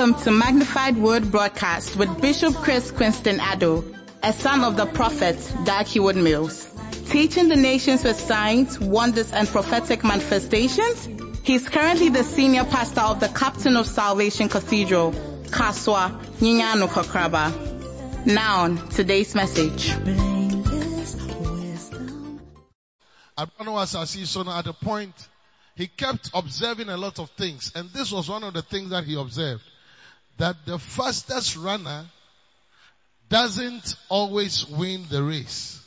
Welcome to Magnified Word Broadcast with Bishop Chris Quinston Addo, a son of the prophet Dag Heward Mills. Teaching the nations with signs, wonders, and prophetic manifestations, he's currently the senior pastor of the Captain of Salvation Cathedral, Kaswa Nyinyano Kokraba. Now, on today's message. He at a point, he kept observing a lot of things. And this was one of the things that he observed. That the fastest runner doesn't always win the race.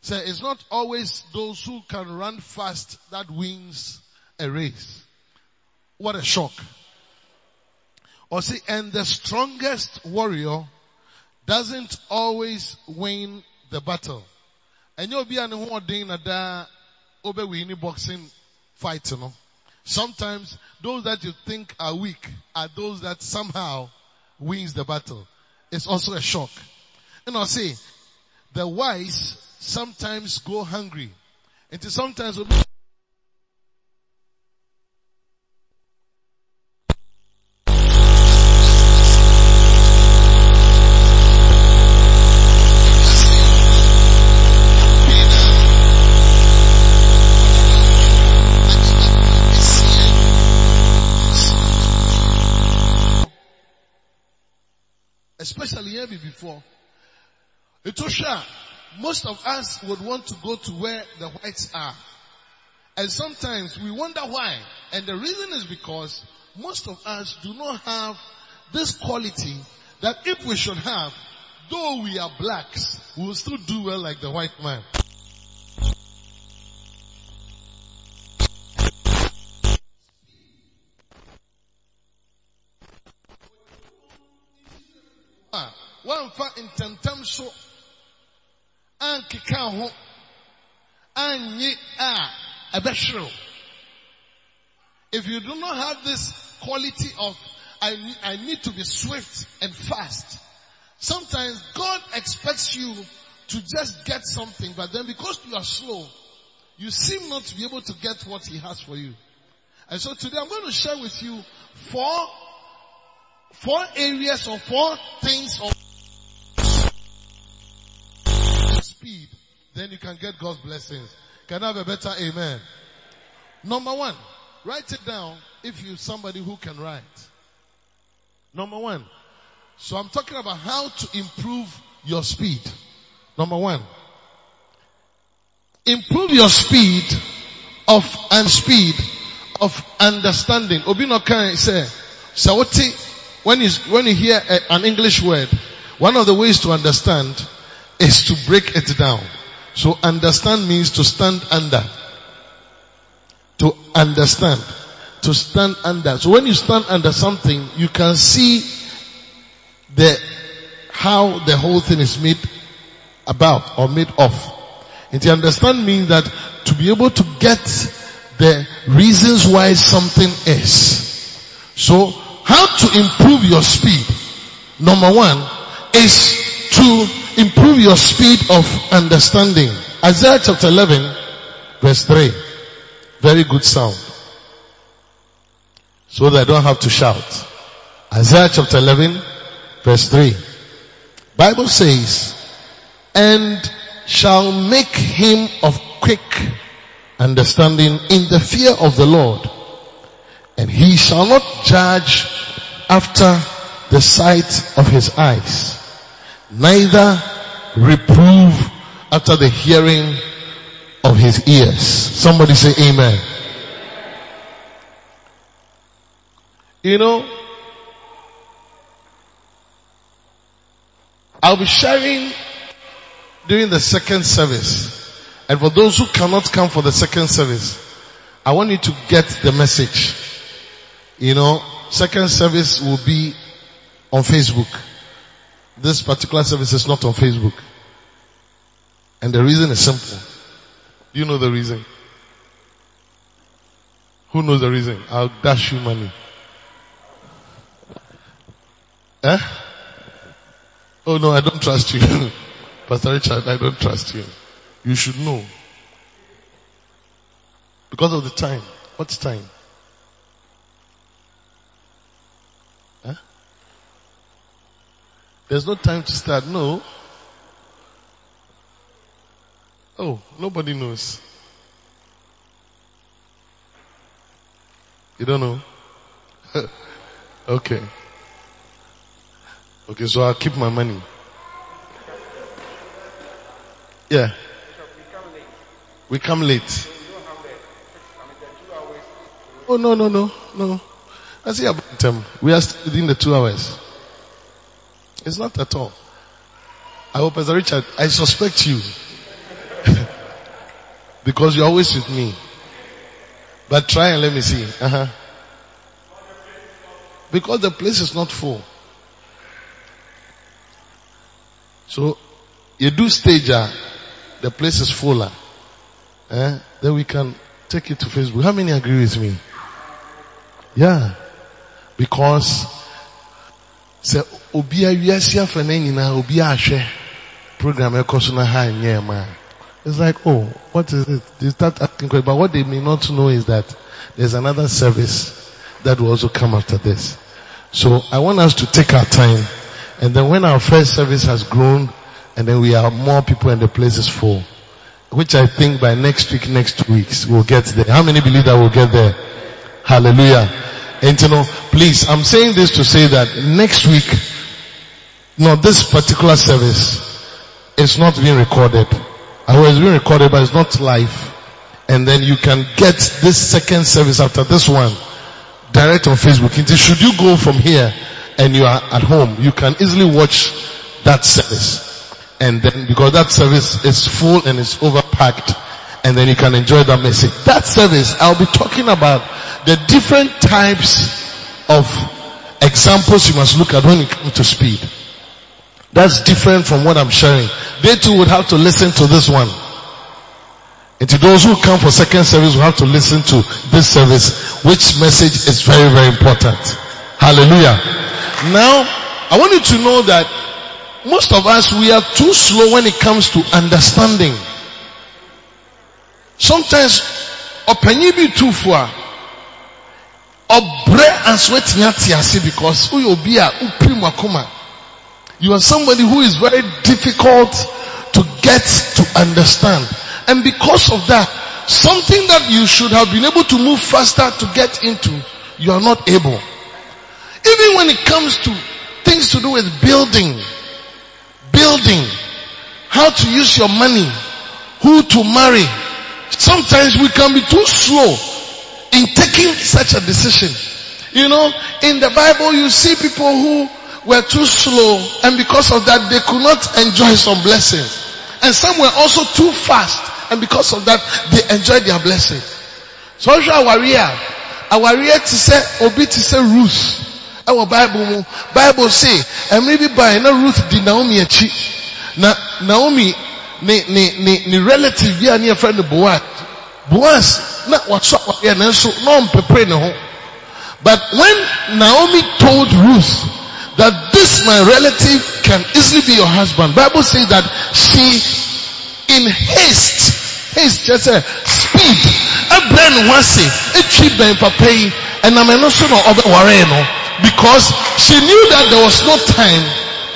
So it's not always those who can run fast that wins a race. What a shock. Or see, and the strongest warrior doesn't always win the battle. And you'll be an winning boxing fight, you know. Sometimes those that you think are weak are those that somehow wins the battle. It's also a shock. And I'll say, the wise sometimes go hungry. And sometimes especially here before, Etosha, most of us would want to go to where the whites are. And sometimes we wonder why. And the reason is because most of us do not have this quality that if we should have, though we are blacks, we will still do well like the white man. Ankeka ho anyi a ɛbɛhwerew. If you do not have this quality of I, I need to be swift and fast, sometimes God expects you to just get something, but then because you are slow, you seem not to be able to get what He has for you. And so today I'm going to share with you four four areas or four things of speed, then you can get God's blessings. Can I have a better amen? Number one, write it down if you're somebody who can write. Number one. So I'm talking about how to improve your speed. Number one. Improve your speed of and speed of understanding. Obi no can say, Sawoti, when you, when you hear a, an English word, one of the ways to understand is to break it down. So understand means to stand under. To understand. To stand under. So when you stand under something, you can see the, how the whole thing is made about or made of. And to understand means that to be able to get the reasons why something is. So how to improve your speed? Number one is to improve your speed of understanding. Isaiah chapter 11 verse 3. Very good sound. So that I don't have to shout. Isaiah chapter 11 verse 3. Bible says, and shall make him of quick understanding in the fear of the Lord. And he shall not judge after the sight of his eyes, neither reprove after the hearing of his ears. Somebody say amen. You know, I'll be sharing during the second service. And for those who cannot come for the second service, I want you to get the message. You know, second service will be on Facebook. This particular service is not on Facebook. And the reason is simple. Do you know the reason? Who knows the reason? I'll dash you money. Eh? Oh no, I don't trust you. Pastor Richard, I don't trust you. You should know. Because of the time. What's time? There's no time to start. No. Oh, nobody knows. You don't know? okay. Okay, so I'll keep my money. Yeah. We come late. Oh no no no no. I see about them. We are still within the two hours. It's not at all. I hope as a Richard, I suspect you. because you're always with me. But try and let me see. Uh-huh. Because the place is not full. So, you do stage, uh, the place is fuller. Eh? Then we can take it to Facebook. How many agree with me? Yeah. Because, say, obi awiase afa na nyina obi ahwɛ program ɛkɔ so na ha nyɛ ma. It's like, oh, what is it? They start asking questions. But what they may not know is that there's another service that will also come after this. So I want us to take our time and then when our first service has grown and then we have more people and the place is full, which I think by next week, next weeks, we'll get there. How many believe that we'll get there? Hallelujah. And you know, please, I'm saying this to say that next week, no, this particular service is not being recorded. I was being recorded, but it's not live. And then you can get this second service after this one direct on Facebook. Should you go from here and you are at home, you can easily watch that service. And then because that service is full and it's overpacked and then you can enjoy that message. That service, I'll be talking about the different types of examples you must look at when it comes to speed. That's different from what I'm sharing. They too would have to listen to this one. And to those who come for second service will have to listen to this service, which message is very, very important. Hallelujah. Now, I want you to know that most of us, we are too slow when it comes to understanding. Sometimes, ọpanyin bi too far. Ọbrẹ aswetìyà ti because a upiri mu akoma. You are somebody who is very difficult to get to understand. And because of that, something that you should have been able to move faster to get into, you are not able. Even when it comes to things to do with building, building, how to use your money, who to marry, sometimes we can be too slow in taking such a decision. You know, in the Bible you see people who were too slow and because of that they could not enjoy some blessings. And some were also too fast and because of that they enjoyed their blessings. So awaria, awaria to say, obi to say Ruth. Our Bible Bible say, ɛmiri bi ba na Ruth di Naomi akyi. Na Naomi ne ne ne ne relative bi a ne yɛfrɛ no Boaz. Boaz na awaria nanso na ɔmpepere ne ho. But when Naomi told Ruth that this my relative can easily be your husband, Bible says that she in haste, haste just a speed, ɛbrɛ ne ho ase, etwi bɛn papa yi, ɛnam ɛno so na ɔbɛware no because she knew that there was no time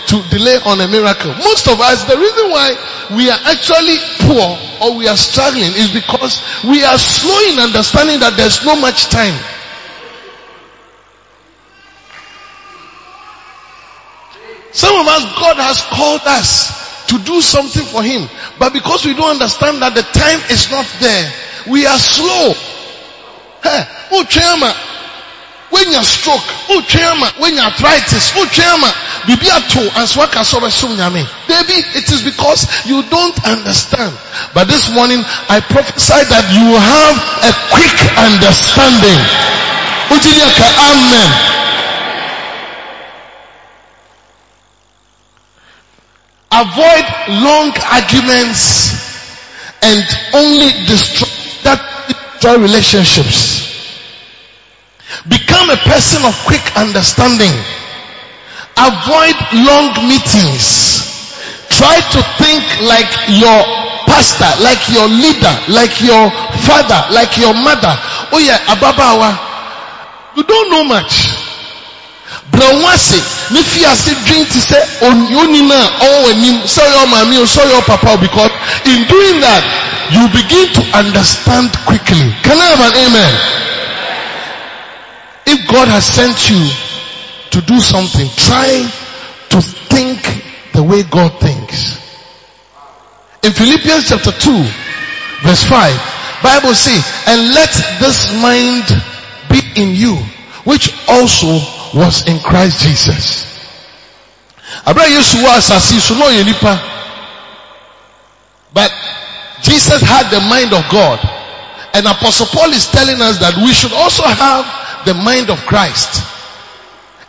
to delay on a miracle. Most of us, the reason why we are actually poor or we are struggling is because we are slow in understanding that there's no much time. Some of us, God has called us to do something for Him. But because we don't understand that the time is not there, we are slow. Hey, oh, chairman, when you're stroke, oh, chairman, when you're arthritis, oh, chairman, bibi ato answaka sobe nyame. Baby, it is because you don't understand. But this morning, I prophesy that you will have a quick understanding. Amen. Avoid long arguments and only destroy that destroy relationships. Become a person of quick understanding. Avoid long meetings. Try to think like your pastor, like your leader, like your father, like your mother. Oh yeah, ababawa. You don't know much. Brawase, ne fi ase drink to say oni na all when say your mommy or say your papa because in doing that you begin to understand quickly. Can I have an amen? If God has sent you to do something, try to think the way God thinks. In Philippians chapter 2, verse 5, Bible says, and let this mind be in you, which also was in Christ Jesus. Yesu. But Jesus had the mind of God. And Apostle Paul is telling us that we should also have the mind of Christ.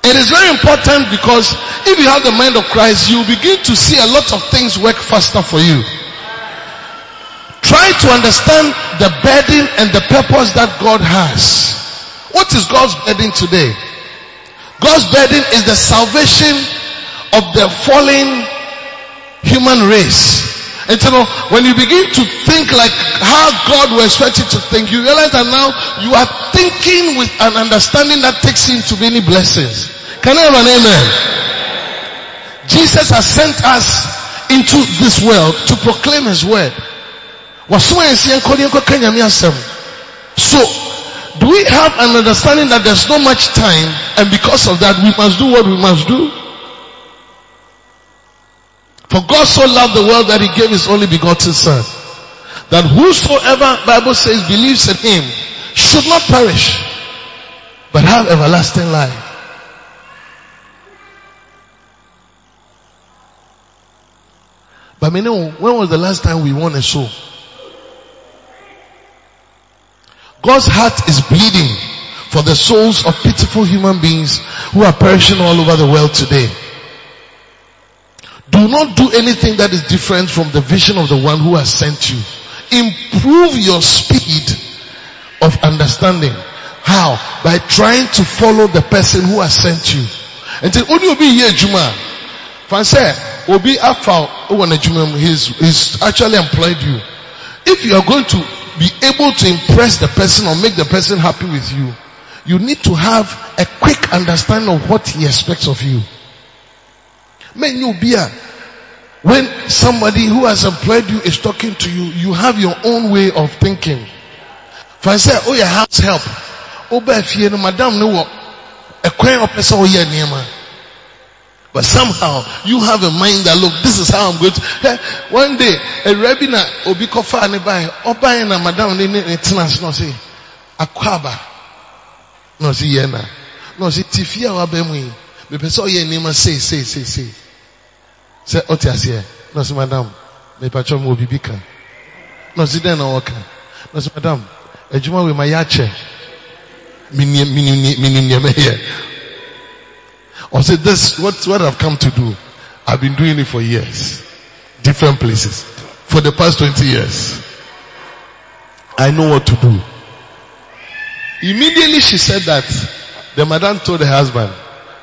It is very important because if you have the mind of Christ, you begin to see a lot of things work faster for you. Try to understand the burden and the purpose that God has. What is God's burden today? God's burden is the salvation of the fallen human race. And you know, when you begin to think like how God was expected to think, you realize that now you are thinking with an understanding that takes into many blessings. Can I have an amen? Jesus has sent us into this world to proclaim His word. So, do we have an understanding that there's not much time and because of that we must do what we must do? For God so loved the world that he gave his only begotten son. That whosoever Bible says believes in him should not perish, but have everlasting life. But I mean, when was the last time we won a soul? God's heart is bleeding for the souls of pitiful human beings who are perishing all over the world today. Do not do anything that is different from the vision of the one who has sent you. Improve your speed of understanding. How? By trying to follow the person who has sent you. And say, only be here, Juma. Fancy, Obi Afa, he's, he's actually employed you. If you are going to be able to impress the person or make the person happy with you, you need to have a quick understanding of what he expects of you. Men you be a, when somebody who has employed you is talking to you, you have your own way of thinking. If I say, oh your house help. Oh, but if you know, madam no a coin of person oh yeah, but somehow you have a mind that look, this is how I'm going to. One day, a rabbi na obi kofa ne bai, oba na madam ne ne tenas no say, akwaba. No see yena. No see tifia wa be mu. Me pese oye nima say say say say. Say oti ase. No see madam, me pacho mo obi bika. No see den na waka. No see madam, ejuma we ma yache. Minim minim minim here. Or say, this, what, what I've come to do. I've been doing it for years. Different places. For the past 20 years. I know what to do. Immediately she said that, the madam told her husband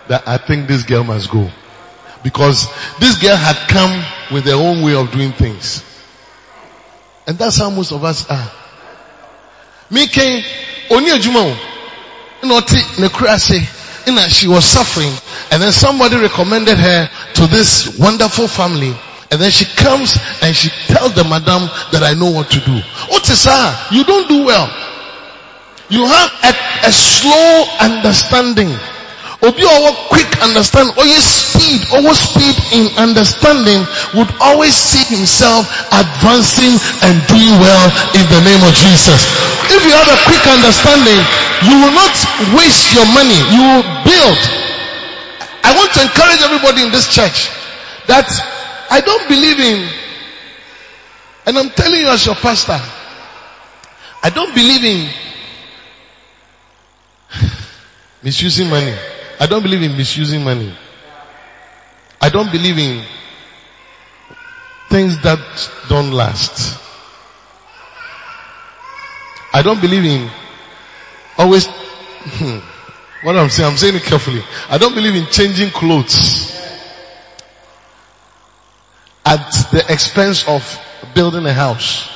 that I think this girl must go. Because this girl had come with her own way of doing things. And that's how most of us are. Me came, oni ejuma o, noti nekurase, know, she was suffering and then somebody recommended her to this wonderful family and then she comes and she tells the madam that I know what to do. What is her? You don't do well. You have a, a slow understanding Obi owo quick understand, or speed, always speed in understanding would always see himself advancing and doing well in the name of Jesus. If you have a quick understanding, you will not waste your money. You will build. I want to encourage everybody in this church that I don't believe in, and I'm telling you as your pastor, I don't believe in misusing money. I don't believe in misusing money. I don't believe in things that don't last. I don't believe in always, hmm, What I'm saying, I'm saying it carefully. I don't believe in changing clothes at the expense of building a house.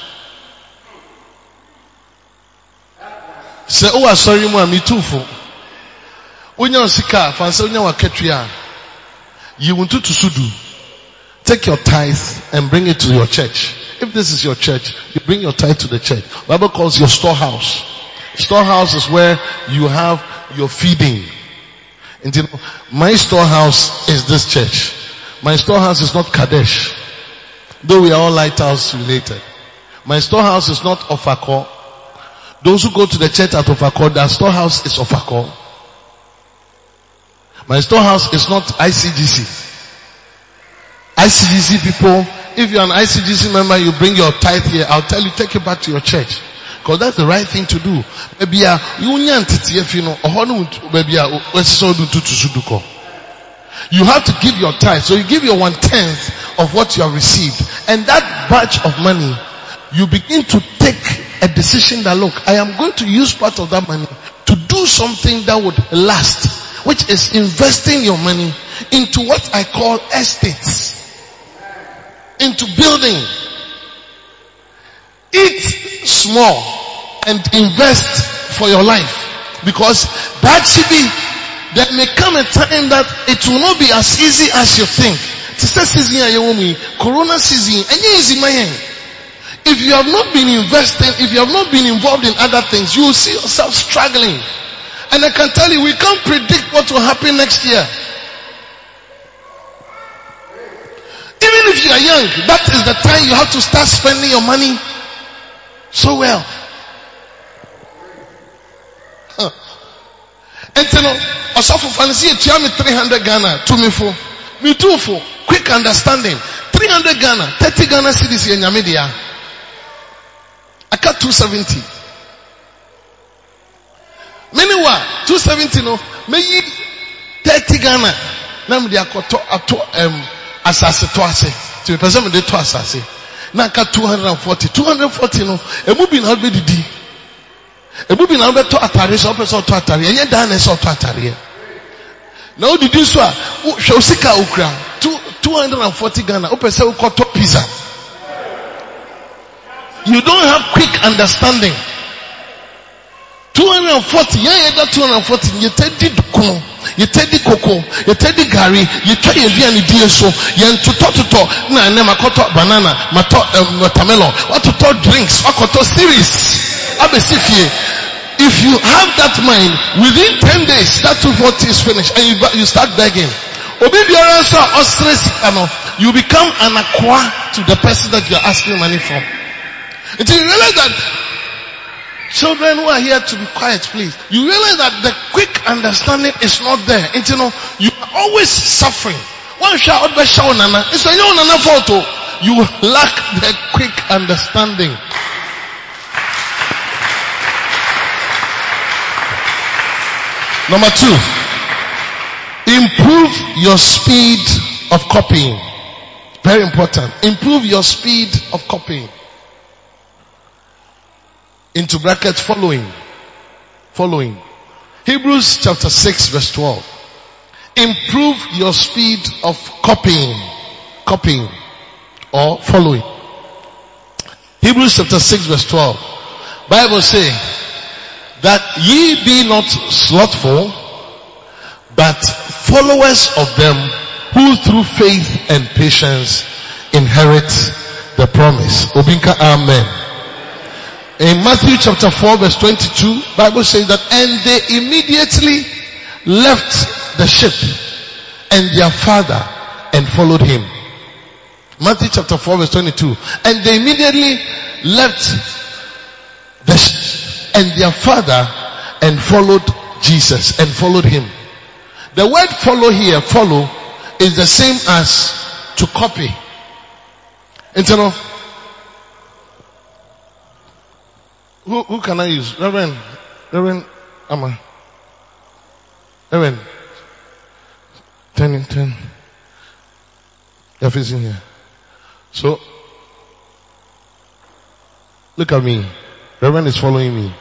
Wowɔ asɔre mu a Wonya sika fa sɛ wonya wakatua. Sudu. Take your tithe and bring it to your church. If this is your church, you bring your tithe to the church. Bible calls your storehouse. Storehouse is where you have your feeding. And you know, my storehouse is this church. My storehouse is not Kadesh. Though we are all lighthouse related. My storehouse is not Ofako. Those who go to the church at Ofako, their storehouse is Ofako. My storehouse is not ICGC. ICGC people, if you're an ICGC member, you bring your tithe here, I'll tell you, take it back to your church. Cause that's the right thing to do. Maybe uh, you you know, maybe uh, you have to give your tithe. So you give your one tenth of what you have received. And that batch of money, you begin to take a decision that look, I am going to use part of that money to do something that would last, which is investing your money into what I call estates into building. Eat small and invest for your life because that should be there may come a time that it will not be as easy as you think. season corona season, any easy man. If you have not been investing, if you have not been involved in other things, you will see yourself struggling. And I can tell you, we can't predict what will happen next year. Even if you are young, that is the time you have to start spending your money so well. Huh. And you know, Osofo Fancy etua me 300 Ghana to me for me too for quick understanding. 300 Ghana, 30 Ghana cedis in Yamidia. I cut 270. Meanwhile, 270 no, me 30 Ghana. Now me akoto ato um asase to ase. Nti mepɛ sɛ mede to asase. Na nka 240 240 no? Emu bi na wobɛdidi emu bi na wobɛtɔ atare sɛ wopɛ sɛ atare. Ɛnyɛ daa na ɛsɛ ɔtɔ atareɛ na wodidi nso a hwɛ osika a okura 240 ghana. Wopɛ sɛ wokɔtɔ pizza. You don't have quick understanding 240 yɛn yɛ da 240 yɛtɛ di dukono yɛtɛ di koko yɛtɛ di gari yɛtwa yɛn aduane die so yɛn totɔtotɔ na ɛnɛ makɔtɔ banana matɔ ɛm um, watermelon. Watotɔ drinks. Wakɔtɔ series. Abɛsi fie if you have that mind within 10 days that 240 is finished and you, you start begging. Obi biara nso a ɔsere sika no you become an akwa to the person that you are asking money from until you realize that Children who are here to be quiet, please. You realize that the quick understanding is not there. And you know, you are always suffering. One shout out shout nana. It's a nana photo. Oh. You lack the quick understanding. Number two, improve your speed of copying. Very important. Improve your speed of copying into brackets following. Following. Hebrews chapter 6 verse 12. Improve your speed of copying. Copying. Or following. Hebrews chapter 6 verse 12. Bible say that ye be not slothful, but followers of them who through faith and patience inherit the promise. Obinka Amen. In Matthew chapter 4 verse 22, Bible says that, and they immediately left the ship and their father and followed him. Matthew chapter 4 verse 22. And they immediately left the ship and their father and followed Jesus and followed him. The word follow here, follow, is the same as to copy. You know, Who, who can I use? Reverend, Reverend Amma. Reverend. Ten in ten. You're facing here. So, look at me. Reverend is following me.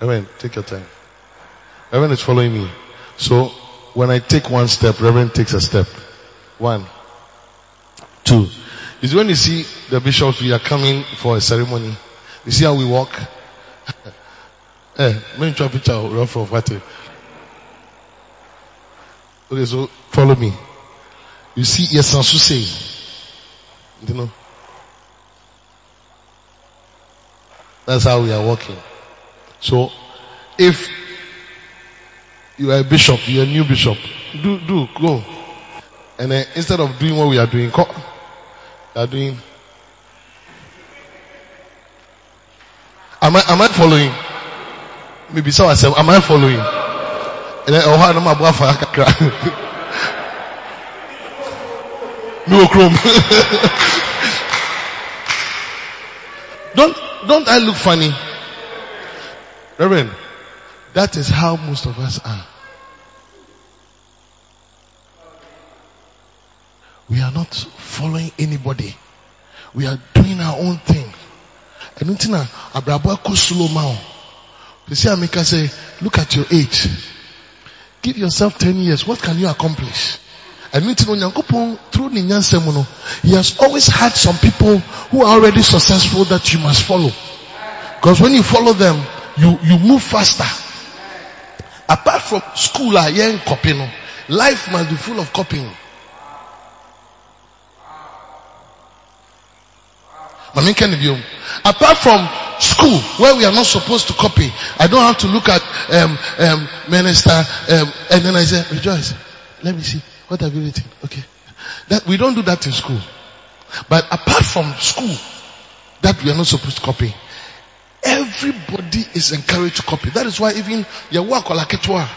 Reverend, take your time. Reverend is following me. So when I take one step, Reverend takes a step. One. Two. Is when you see the bishops, we are coming for a ceremony. You see how we walk? eh, a picture of of what? Okay, so follow me. You see, yes, I'm say. You know? That's how we are walking. So, if you are a bishop, you're a new bishop, do, do, go. And then instead of doing what we are doing, you are doing. Am I, am I following? Maybe so I said, am I following? And then, oh, I know my boy for No chrome. don't, don't I look funny? Reverend, that is how most of us are. We are not following anybody. We are doing our own thing. And until now, Abrabo slow man. You see, Amika say, look at your age. Give yourself 10 years. What can you accomplish? And until Nyankopon, through Ninyansemuno, he has always had some people who are already successful that you must follow. Because when you follow them, you, you move faster. Apart from school, am copying. Life must be full of copying. Apart from school, where we are not supposed to copy, I don't have to look at um, um, minister, um, and then I say, rejoice. Let me see. What have you written? Okay. That we don't do that in school. But apart from school, that we are not supposed to copy, everybody is encouraged to copy. That is why even Yawa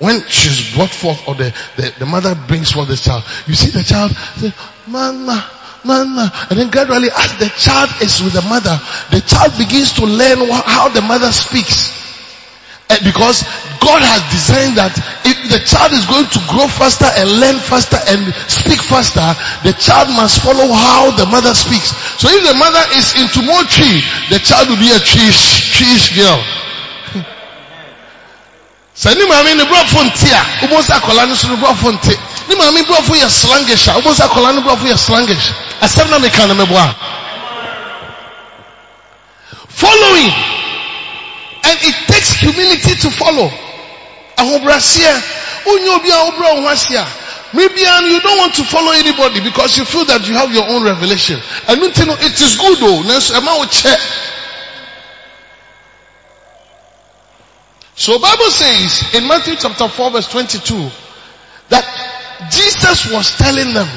when she's brought forth or the, the, the mother brings forth the child, you see the child say, Mama, And then gradually as the child is with the mother, the child begins to learn how the mother speaks. And because God has designed that if the child is going to grow faster and learn faster and speak faster, the child must follow how the mother speaks. So if the mother is into more tree, the child will be a tree, tree girl. sɛ ne maame ne borɔfo nte a wobɛhu sɛ akwadaa no so ne borɔfo nte ne maame no borɔfo yɛ slangish no following and it takes humility to follow. Maybe and you don't want to follow anybody because you feel that you have your own revelation. And it is good though. So Bible says in Matthew chapter 4 verse 22 that Jesus was telling them,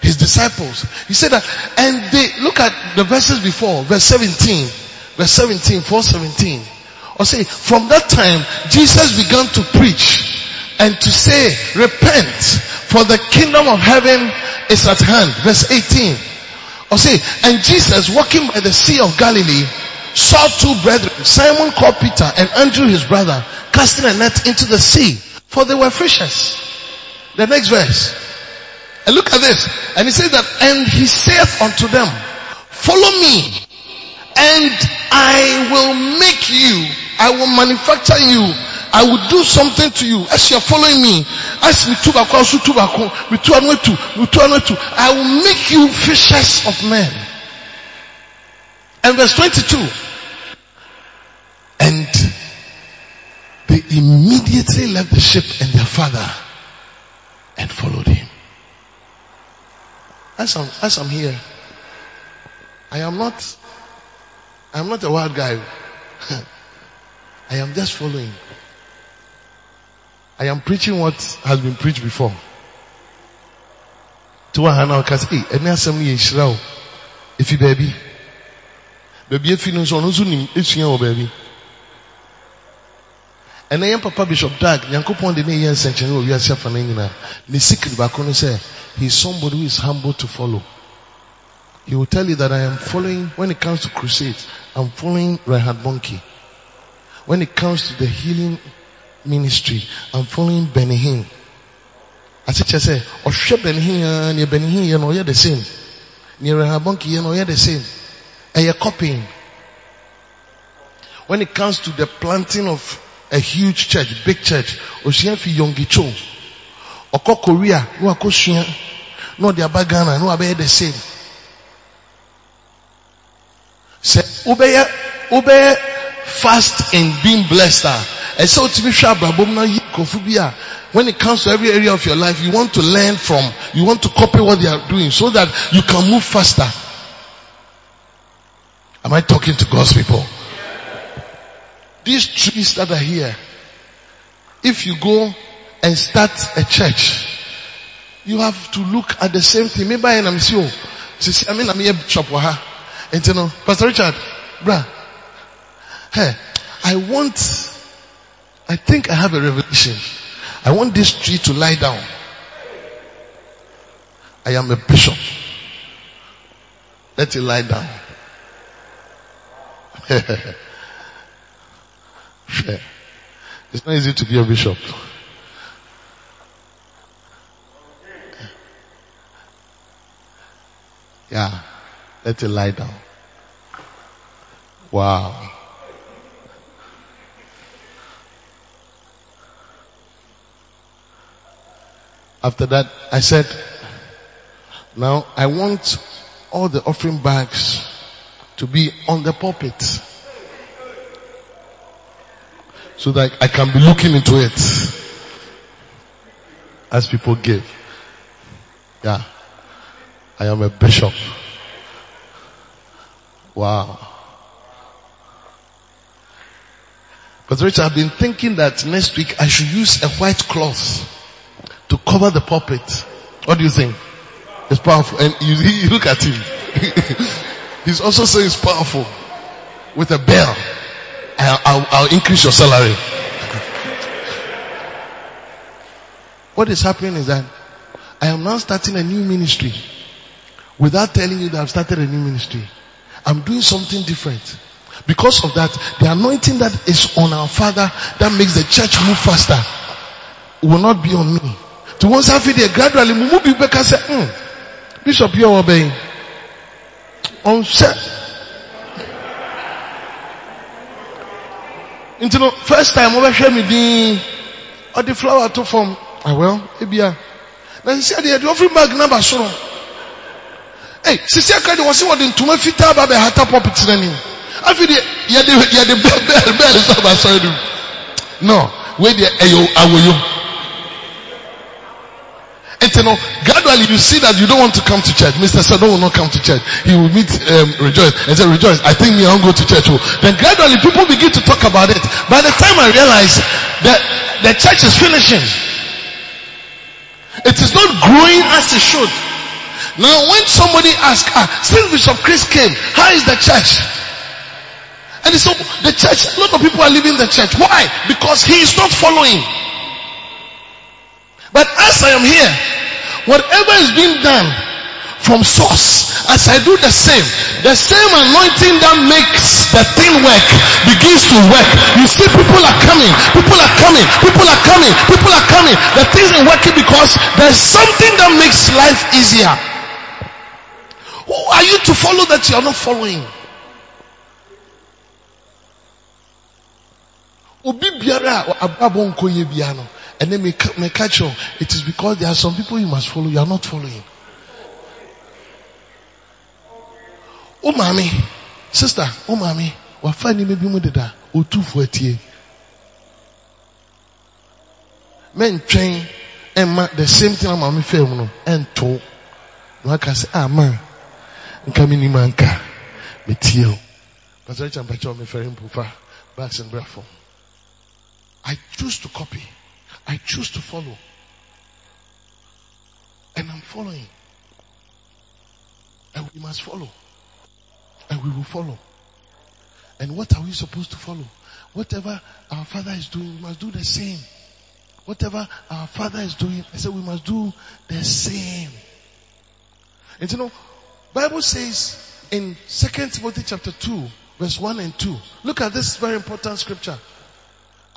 his disciples, he said that, and they, look at the verses before, verse 17, verse 17, 417. Or say, from that time, Jesus began to preach and to say, repent, for the kingdom of heaven is at hand. Verse 18. Or say, and Jesus walking by the sea of Galilee saw two brethren, Simon called Peter and Andrew his brother, casting a net into the sea, for they were fishers. The next verse. And look at this. And he said that, and he saith unto them, follow me, and I will make you I will manufacture you. I will do something to you. As you're following me, as two also two me two and two, me two and two, I will make you fishers of men. And verse 22. And they immediately left the ship and their father and followed him. As I'm, as I'm here, I am not, I am not a wild guy. I am just following. I am preaching what has been preached before. To one hand, I say, "Hey, any assembly ye shrao, if you baby, baby, if you know so, no soon, it's your baby." And I am Papa Bishop Dag, Yankopon de Neyan Century, we are Safanina. The secret back on say, he's somebody who is humble to follow. He will tell you that I am following, when it comes to crusades, I'm following Reinhard Bonnke. When it comes to the healing ministry, I'm following Benny Hinn. Said, say, Oshe Benny Hinn, near Benny Hinn, you know, you're the same. Near Rahabonki, you know, you're the same. You're copying. When it comes to the planting of a huge church, big church. Osua fi Yonggi Cho. Oko Korea, no akosua. No the aba Ghana, no abe the same. Say, ubeye, ubeye fast in being blessed. ah. ɛsɛ otumi hwɛ abrabom na yi nkɔfo bi a when it comes to every area of your life you want to learn from you want to copy what they are doing so that you can move faster am i talking to god's people these trees that are here if you go and start a church you have to look at the same thing maybe i am see oh i mean i'm here shop wɔ ha nti no pastor richard bra hey i want I think I have a revelation. I want this tree to lie down. I am a bishop. Let it lie down. It's not easy to be a bishop. Yeah. Let it lie down. Wow. After that, I said, now I want all the offering bags to be on the pulpit. So that I can be looking into it as people give. Yeah. I am a bishop. Wow. But Richard, I've been thinking that next week I should use a white cloth to cover the pulpit. What do you think? It's powerful. And you, you look at him. He's also saying it's powerful. With a bell. I'll, I'll, increase your salary. what is happening is that I am now starting a new ministry. Without telling you that I've started a new ministry. I'm doing something different. Because of that, the anointing that is on our father that makes the church move faster will not be on me. To once after there gradually mu mu bi bɛka sɛ hmm bishop yi a On ɔnhyɛ nti no first time wɔbɛhwɛ mi din ɔde flower to fam. Ah well ebia na sisi adeɛ yɛde offering bag naba soro. Ee sisi aka de wɔsi wɔde ntoma fitaa ba bɛ hata pɔpit n'anim afi de yɛde yɛde bɛl bɛl bɛl aba sɔrɔ no. Wei deɛ ɛyɛ awoyo. And you know, gradually you see that you don't want to come to church. Mr. Sado will not come to church. He will meet um, Rejoice and say, Rejoice, I think me I won't go to church. Oh. Then gradually people begin to talk about it. By the time I realize that the church is finishing, it is not growing as it should. Now when somebody asks, ah, since Bishop Chris came, how is the church? And so the church, a lot of people are leaving the church. Why? Because he is not following. But as I am here, whatever is being done from source, as I do the same, the same anointing that makes the thing work begins to work. You see people are coming, people are coming, people are coming, people are coming. The things are working because there's something that makes life easier. Who are you to follow that you are not following? Obi biara biara no. And then may catch you. It is because there are some people you must follow. You are not following. Oh mommy, sister, oh mommy, wafani maybe mo deda otu fu etie. Men train and the same thing I'm mommy no and to. No aka say ah man, nka mi ni manka me tie o. Pastor Richard Mpacho me fair impufa bags and breath I choose to copy. I choose to follow. And I'm following. And we must follow. And we will follow. And what are we supposed to follow? Whatever our father is doing, we must do the same. Whatever our father is doing, I said we must do the same. And you know, Bible says in 2 Timothy chapter 2, verse 1 and 2. Look at this very important scripture.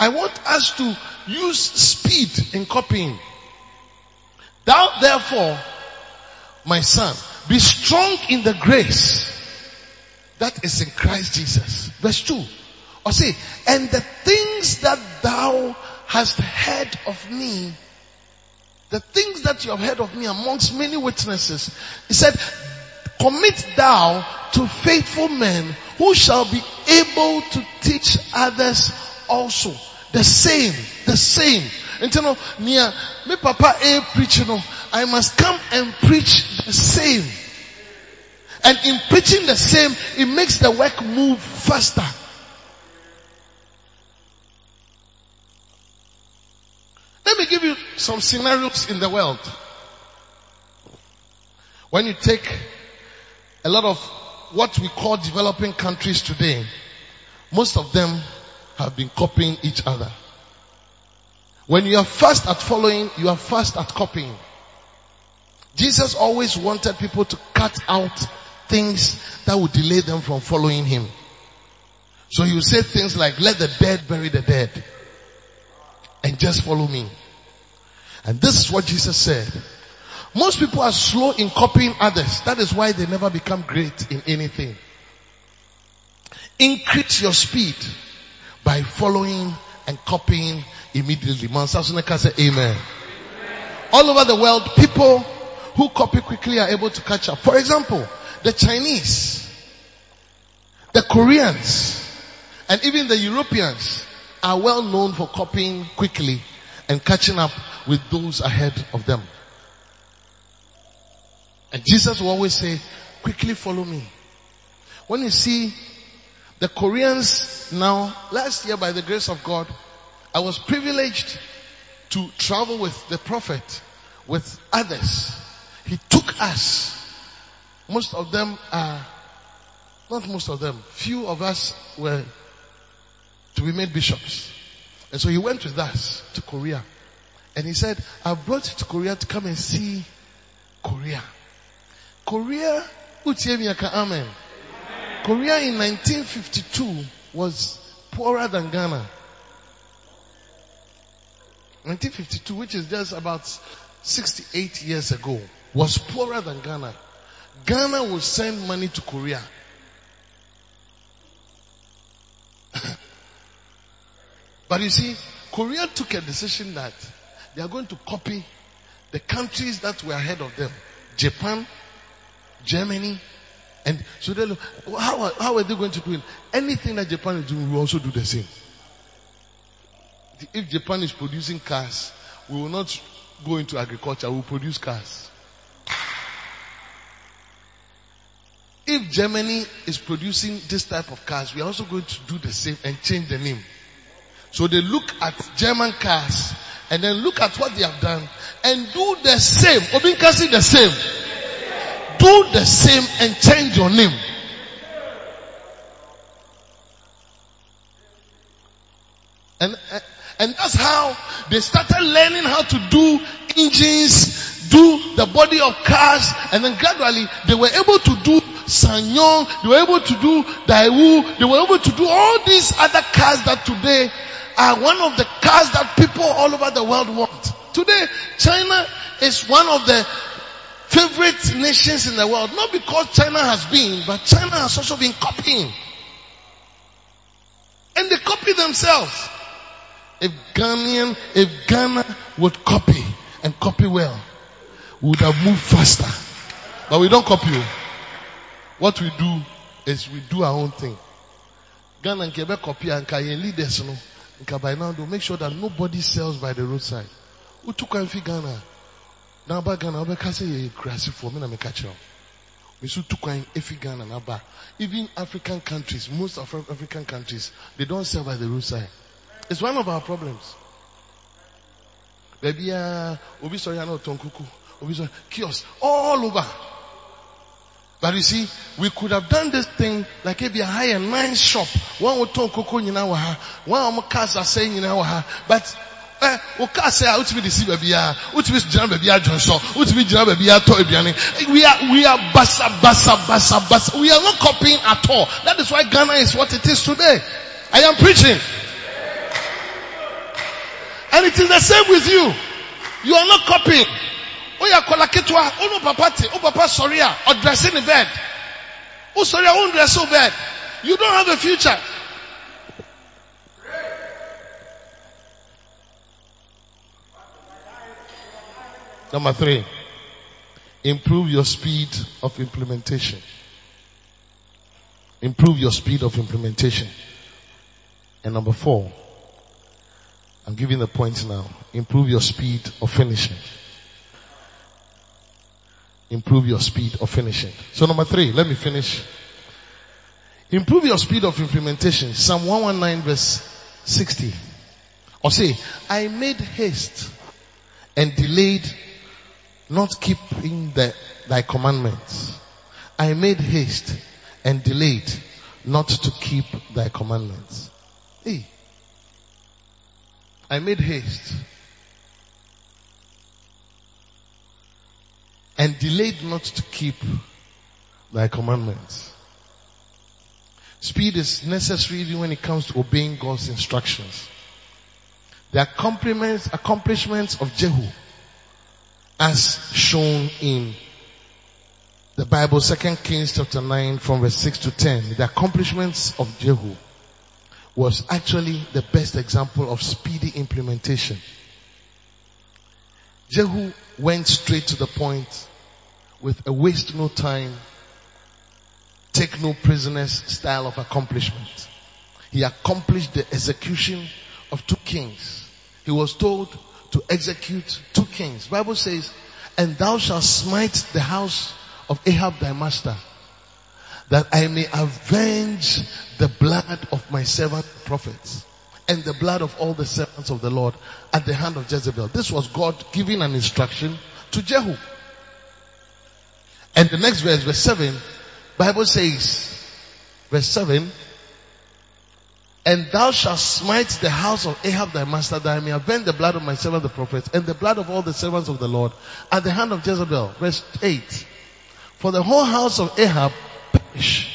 I want us to use speed in copying. Thou therefore, my son, be strong in the grace that is in Christ Jesus. Verse 2. Or say, and the things that thou hast heard of me, the things that you have heard of me amongst many witnesses, he said, commit thou to faithful men who shall be able to teach others also. The same, the same. And you know, near uh, me papa eh, a preaching, I must come and preach the same. And in preaching the same, it makes the work move faster. Let me give you some scenarios in the world. When you take a lot of what we call developing countries today, most of them have been copying each other. When you are fast at following, you are fast at copying. Jesus always wanted people to cut out things that would delay them from following him. So he would say things like, let the dead bury the dead and just follow me. And this is what Jesus said. Most people are slow in copying others. That is why they never become great in anything. Increase your speed by following and copying immediately. Mansasuneka say amen. All over the world, people who copy quickly are able to catch up. For example, the Chinese, the Koreans, and even the Europeans are well known for copying quickly and catching up with those ahead of them. And Jesus will always say, quickly follow me. When you see the Koreans now, last year by the grace of God, I was privileged to travel with the prophet, with others. He took us. Most of them are, not most of them, few of us were to be made bishops. And so he went with us to Korea. And he said, I brought you to Korea to come and see Korea. Korea, amen. Korea in 1952 was poorer than Ghana. 1952, which is just about 68 years ago, was poorer than Ghana. Ghana would send money to Korea. but you see, Korea took a decision that they are going to copy the countries that were ahead of them. Japan, Germany, and so they look, how, how are they going to do it? Anything that Japan is doing, we also do the same. If Japan is producing cars, we will not go into agriculture, we will produce cars. If Germany is producing this type of cars, we are also going to do the same and change the name. So they look at German cars and then look at what they have done and do the same. Obinkasi the same. Do the same and change your name. And, and that's how they started learning how to do engines, do the body of cars, and then gradually they were able to do SsangYong, they were able to do Daewoo, they were able to do all these other cars that today are one of the cars that people all over the world want. Today, China is one of the favorite nations in the world. Not because China has been, but China has also been copying. And they copy themselves. If Ghanaian, if Ghana would copy and copy well, we would have moved faster. But we don't copy. Oh. What we do is we do our own thing. Ghana and Quebec copy and Kayen leaders, no. By now, make sure that nobody sells by the roadside. Who took Ghana? Na aba ghana wobɛka sɛ yɛyɛ kurasifoɔ me meka kyerɛ me so tu kwan ɛfi ghana na aba even african countries most of african countries they don't sell by the roadside. It's one of our problems. Baabiaa obi sɔre a na ɔtɔn kuku. Obi sɔre kiosk all over. But you see, we could have done this thing like maybe a higher nine shop. One would talk nyina wa ha. One cars are saying wa ha. But eh, o car say a utimi disi baby a, utimi gyina baby a Johnson, utimi gyina baby a to aduane. Eh, we are we are basa basa basa basa. We are not copying at all. That is why Ghana is what it is today. I am preaching. And it is the same with you. You are not copying. Oh, woyɛ akɔla ketewa wone oh, papa te wo papa sɔre a ɔdrɛse ne bed wo sɔre a wondrɛse wo bed you don't have a future Number three, improve your speed of implementation. Improve your speed of implementation. And number four, I'm giving the points now. Improve your speed of finishing. Improve your speed of finishing. So number three, let me finish. Improve your speed of implementation. Psalm 119 verse 60. Or say, I made haste and delayed not keeping the, thy commandments. I made haste and delayed not to keep thy commandments. Hey, I made haste and delayed not to keep thy commandments. Speed is necessary when it comes to obeying God's instructions. The accomplishments, accomplishments of Jehu as shown in the Bible, 2 Kings chapter 9 from verse 6 to 10. The accomplishments of Jehu was actually the best example of speedy implementation. Jehu went straight to the point with a waste no time, take no prisoners style of accomplishment. He accomplished the execution of two kings. He was told to execute two kings. Bible says, and thou shalt smite the house of Ahab thy master that I may avenge the blood of my servant prophets and the blood of all the servants of the Lord at the hand of Jezebel. This was God giving an instruction to Jehu. And the next verse, verse 7, Bible says, verse 7, and thou shalt smite the house of Ahab thy master that I may avenge the blood of my servant the prophets and the blood of all the servants of the Lord at the hand of Jezebel. Verse 8. For the whole house of Ahab perish.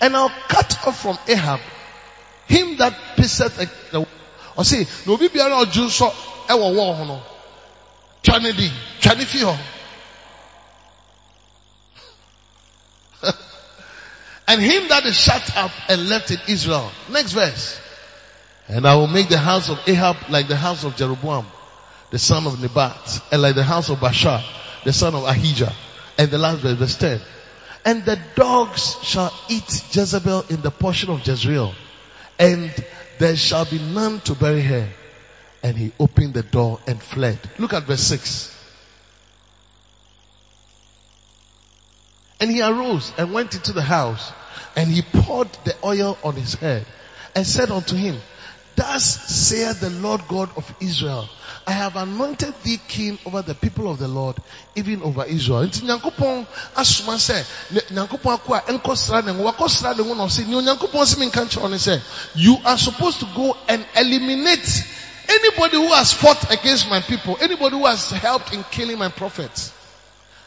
And I'll cut off from Ahab him that pisseth the or say, no be biara so e wo wo ho no. Di, twane fi ho. and him that is shut up and left in Israel. Next verse. And I will make the house of Ahab like the house of Jeroboam, the son of Nebat, and like the house of Baasha, the son of Ahijah. And the last verse, verse 10. And the dogs shall eat Jezebel in the portion of Jezreel, and there shall be none to bury her. And he opened the door and fled. Look at verse 6. And he arose and went into the house, and he poured the oil on his head, and said unto him, Thus saith the Lord God of Israel, I have anointed thee king over the people of the Lord, even over Israel. Nti Nyankopɔn asoma sɛ, Nyankopɔn ako a ɛnkɔsra ne ne na ɔse, nea Nyankopɔn sɛ menka nkyerɛ wo ne sɛ, you are supposed to go and eliminate anybody who has fought against my people, anybody who has helped in killing my prophets.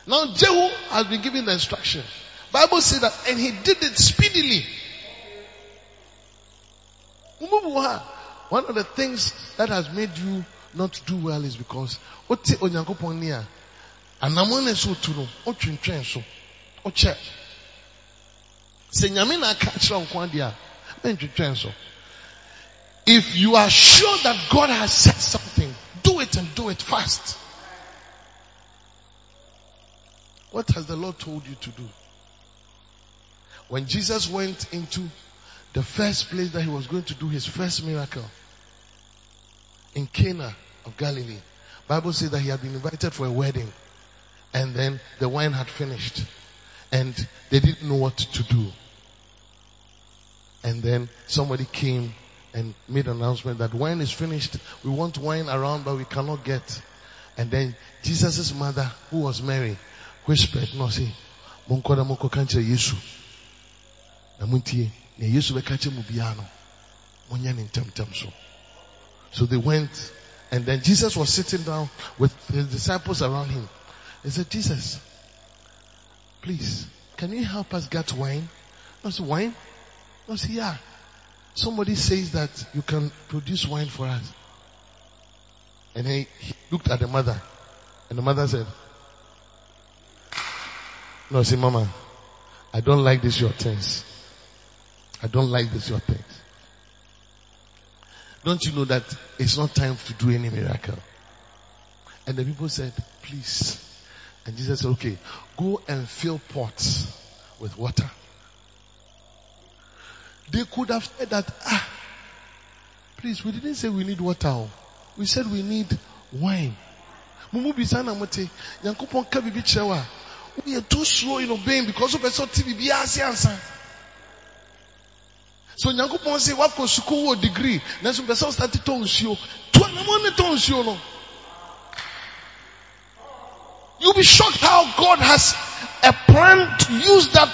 Now Jehu has been given the instruction. Bible says that, and he did it speedily. One of the things that has made you not do well is because so if you are sure that God has said something do it and do it fast what has the Lord told you to do when Jesus went into the first place that he was going to do his first miracle in Cana of Galilee. Bible says that he had been invited for a wedding and then the wine had finished and they didn't know what to do. And then somebody came and made an announcement that wine is finished. We want wine around but we cannot get. And then Jesus' mother, who was Mary, whispered, no, see, Monkoda moko kanche Yesu. Na ne Yesu bekache mubiano. Munya ni ntam so. So they went and then Jesus was sitting down with his disciples around him. He said, Jesus, please, can you help us get wine? I said, wine? I said, yeah. Somebody says that you can produce wine for us. And he, he looked at the mother and the mother said, no, see mama, I don't like this your things. I don't like this your things. Don't you know that it's not time to do any miracle? And the people said, please. And Jesus said, okay, go and fill pots with water. They could have said that, ah, please, we didn't say we need water. oh. We said we need wine. Kyerɛ wo a, woyɛ too slow in obeying because wopɛ sɛ ɔte biribi ase ansa. So Nyankopɔn sɛ woakɔ sukuu wɔ degree, nanso mpɛ sɛ wostate tɔ nsuo. To anamɔ ne tɔ nsuo no. You'll be shocked how God has a plan to use that,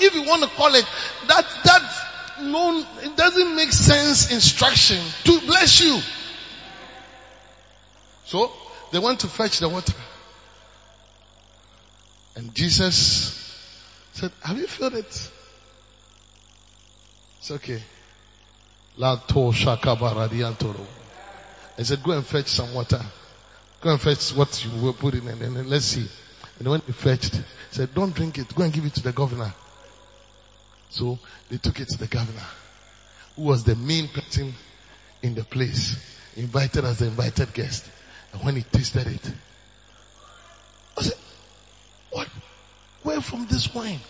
if you want to call it, that, that, no, it doesn't make sense instruction to bless you. So, they went to fetch the water. And Jesus said, have you filled it? It's okay. I said, go and fetch some water. Go and fetch what you were putting in and then let's see. And when he fetched, he said, don't drink it. Go and give it to the governor. So they took it to the governor, who was the main person in the place, invited as the invited guest. And when he tasted it, I said, what? Where from this wine?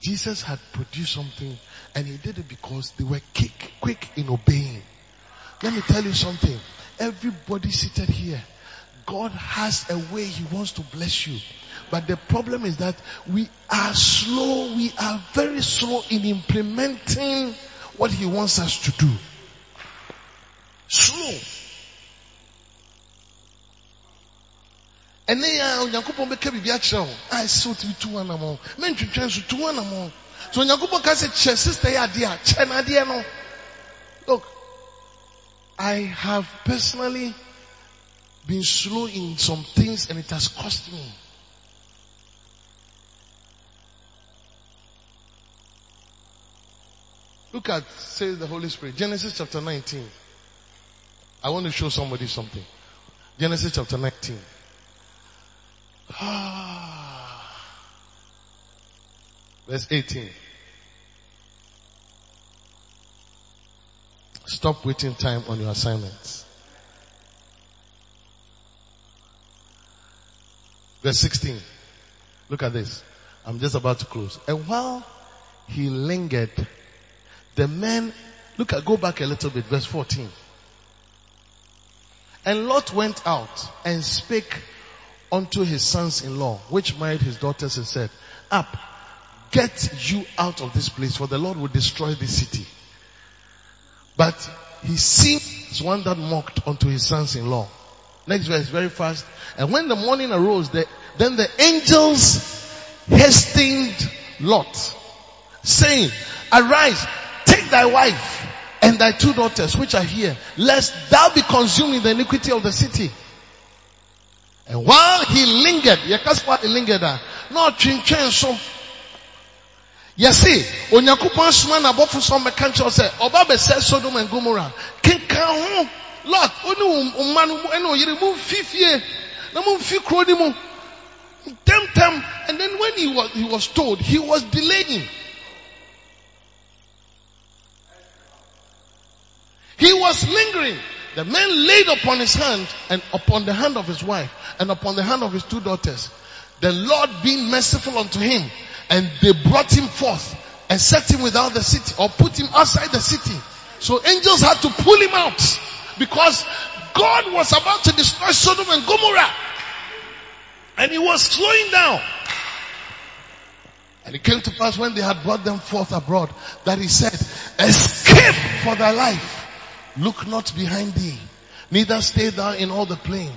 Jesus had produced something and he did it because they were quick, quick in obeying. Let me tell you something. Everybody seated here, God has a way He wants to bless you. But the problem is that we are slow, we are very slow in implementing what He wants us to do. Slow. Yɛ a onyankopɔn bɛka biribi akyerɛ wo. A ɛsɛ sɛ wotumi tu anamɔ mentwitwɛn so tu anamɔ so onyankopɔn ka sɛ kyerɛ sister yɛ adeɛ a kyerɛ no adeɛ no. Look i have personally been slow in some things and it has cost me. Look at say the holy spirit. Genesis chapter 19 i want to show somebody something. Genesis chapter 19 Verse 18. Stop wasting time on your assignments. Verse 16. Look at this. I'm just about to close. And while he lingered, the men, look at, go back a little bit, verse 14. And Lot went out and spake unto his sons-in-law, which married his daughters and said, up, get you out of this place for the Lord will destroy this city. But he seemed as one that mocked unto his sons-in-law. Next verse, very fast. And when the morning arose, the, then the angels hastened Lot, saying, arise, take thy wife and thy two daughters which are here, lest thou be consumed in the iniquity of the city. And while he lingered, yɛkasa he lingered ah, a, na ɔtwentwɛn so. Yɛse, onyankopɔn asoma n'abɔfo so ɔmmɛka nkyerɛw sɛ, ɔba bɛsɛ Sodom and Gomorrah. Kenka ho, Lot, ɔne mma no ɛne wo yere mu mfi fie, na mu mfi kuro and then when he was, he was told, he was delaying. He was lingering. The man laid upon his hand and upon the hand of his wife and upon the hand of his two daughters. The Lord being merciful unto him and they brought him forth and set him without the city or put him outside the city. So angels had to pull him out because God was about to destroy Sodom and Gomorrah and he was slowing down. And it came to pass when they had brought them forth abroad that he said, escape for thy life. Look not behind thee, neither stay thou in all the plain.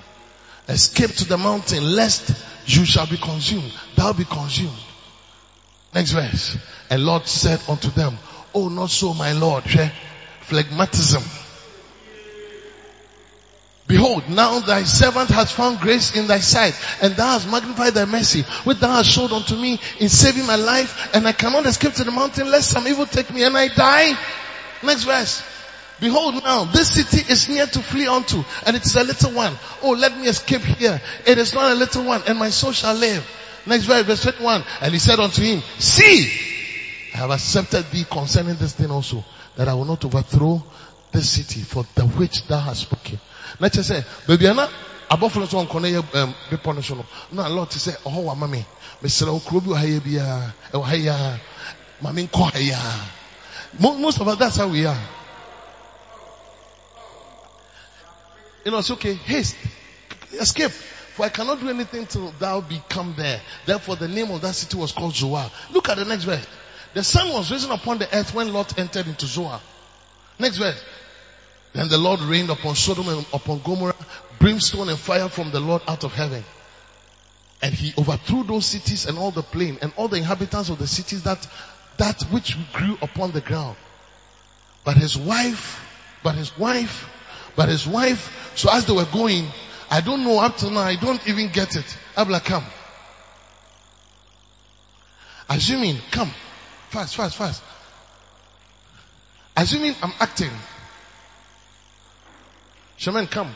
Escape to the mountain, lest you shall be consumed. Thou be consumed. Next verse. And Lot said unto them, Oh, not so, my Lord. Phlegmatism. Behold, now thy servant has found grace in thy sight, and thou hast magnified thy mercy, which thou hast showed unto me in saving my life, and I cannot escape to the mountain lest some evil take me and I die. Next verse. Behold now, this city is near to flee unto, and it is a little one. Oh, let me escape here. It is not a little one, and my soul shall live. Next verse, verse 21. And he said unto him, See, I have accepted thee concerning this thing also, that I will not overthrow this city for the which thou hast spoken. Na kyerɛ sɛ, baabi a na abɔfo no so ɔnkɔ no yɛ um, bepɔ no so no, na Lord sɛ, ɔhɔ wɔ ama me. Mesrɛ wo kuro bi wɔ ha yɛ Most of us, that's how we are. Know, it's okay. Haste. Escape. For I cannot do anything till thou be come there. Therefore the name of that city was called Zoar. Look at the next verse. The sun was risen upon the earth when Lot entered into Zoar. Next verse. Then the Lord rained upon Sodom and upon Gomorrah brimstone and fire from the Lord out of heaven. And he overthrew those cities and all the plain and all the inhabitants of the cities that, that which grew upon the ground. But his wife, but his wife, but his wife, so as they were going, I don't know up till now, I don't even get it. Abla, come. Assuming, come. Fast, fast, fast. Assuming I'm acting. Shaman, come.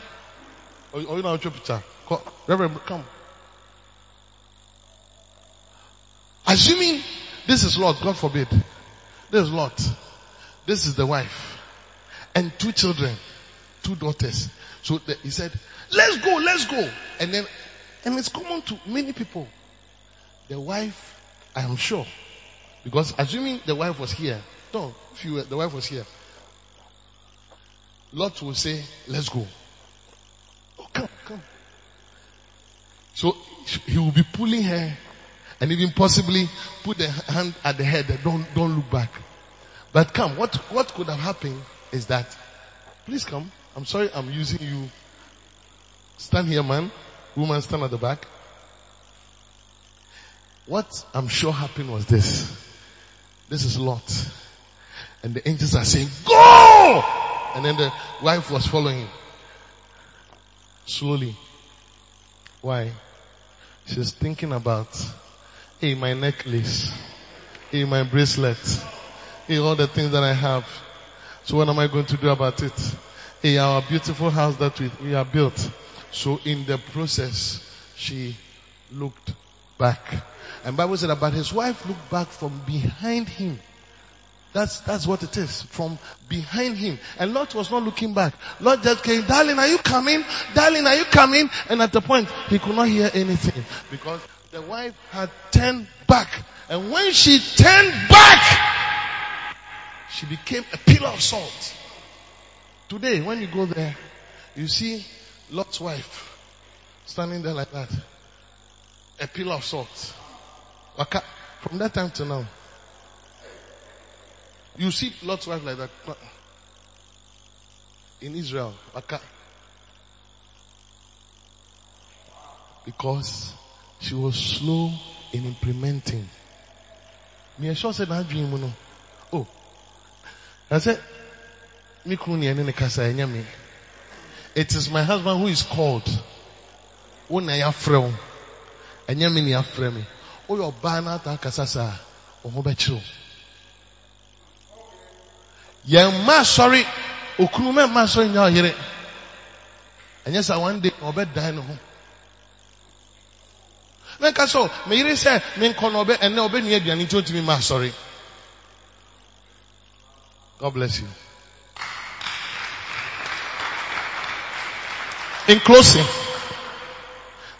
Or, you know. Co- Reverend, come. Assuming this is Lot, God forbid. This is Lot. This is the wife. And two children. Two daughters. So the, he said, let's go, let's go. And then, and it's common to many people. The wife, I am sure, because assuming the wife was here, no, if you were, the wife was here, Lot will say, let's go. Oh, come, come. So he will be pulling her and even possibly put the hand at the head don't, don't look back. But come, what, what could have happened is that, please come. I'm sorry I'm using you. Stand here man. Woman stand at the back. What I'm sure happened was this. This is Lot. And the angels are saying, go! And then the wife was following him. Slowly. Why? She's thinking about, hey, my necklace. Hey, my bracelet. Hey, all the things that I have. So what am I going to do about it? Hey, our beautiful house that we, we have built. So in the process, she looked back. And Bible said about his wife looked back from behind him. That's, that's what it is. From behind him. And Lot was not looking back. Lot just came, darling, are you coming? Darling, are you coming? And at the point, he could not hear anything. Because the wife had turned back. And when she turned back, she became a pillar of salt. Today, when you go there, you see Lot's wife standing there like that. A pillar of salt. From that time to now, you see Lot's wife like that. In Israel, because she was slow in implementing. Me sure said. Oh, I said, It is my husband who is called. Wo na ya frɛ wo. Enya me ni afrɛ me. O yɛ ɔbaa na ata kasa saa, ɔho bɛkyerɛw. Yɛn mma asɔre, okunu mɛ mma asɔre nya ɔyere. Ɛnyɛ sa one day ho. Na na. God bless you. In closing,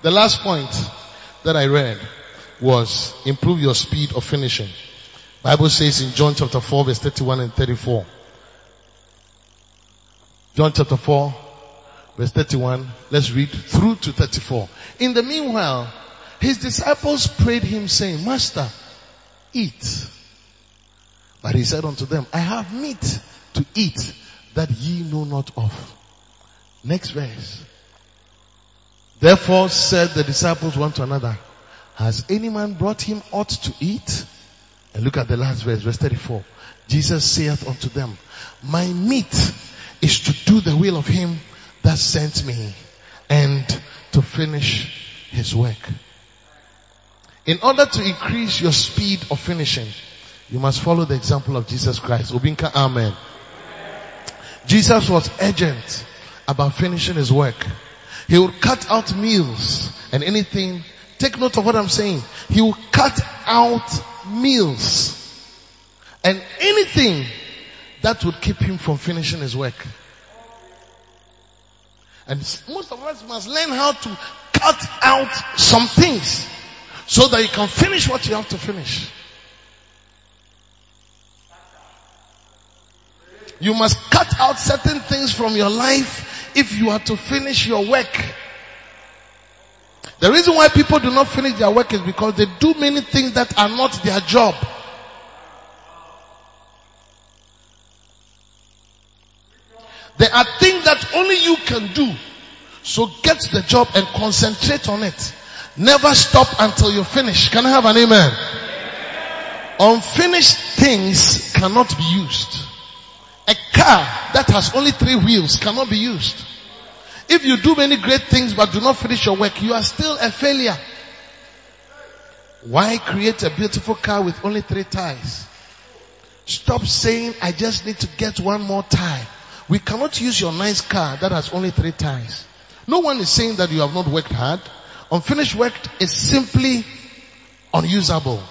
the last point that I read was improve your speed of finishing. Bible says in John chapter 4 verse 31 and 34. John chapter 4 verse 31. Let's read through to 34. In the meanwhile, his disciples prayed him saying, Master, eat. But he said unto them, I have meat to eat that ye know not of. Next verse. Therefore said the disciples one to another, has any man brought him aught to eat? And look at the last verse, verse 34. Jesus saith unto them, my meat is to do the will of him that sent me and to finish his work. In order to increase your speed of finishing, you must follow the example of Jesus Christ. Obinka, amen. Jesus was urgent about finishing his work. He would cut out meals and anything. Take note of what I'm saying. He will cut out meals and anything that would keep him from finishing his work. And most of us must learn how to cut out some things so that you can finish what you have to finish. You must cut out certain things from your life if you are to finish your work. The reason why people do not finish their work is because they do many things that are not their job. There are things that only you can do. So get the job and concentrate on it. Never stop until you finish. Can I have an amen? Unfinished things cannot be used. A car that has only three wheels cannot be used. If you do many great things but do not finish your work, you are still a failure. Why create a beautiful car with only three tires? Stop saying, I just need to get one more tire. We cannot use your nice car that has only three tires. No one is saying that you have not worked hard. Unfinished work is simply unusable.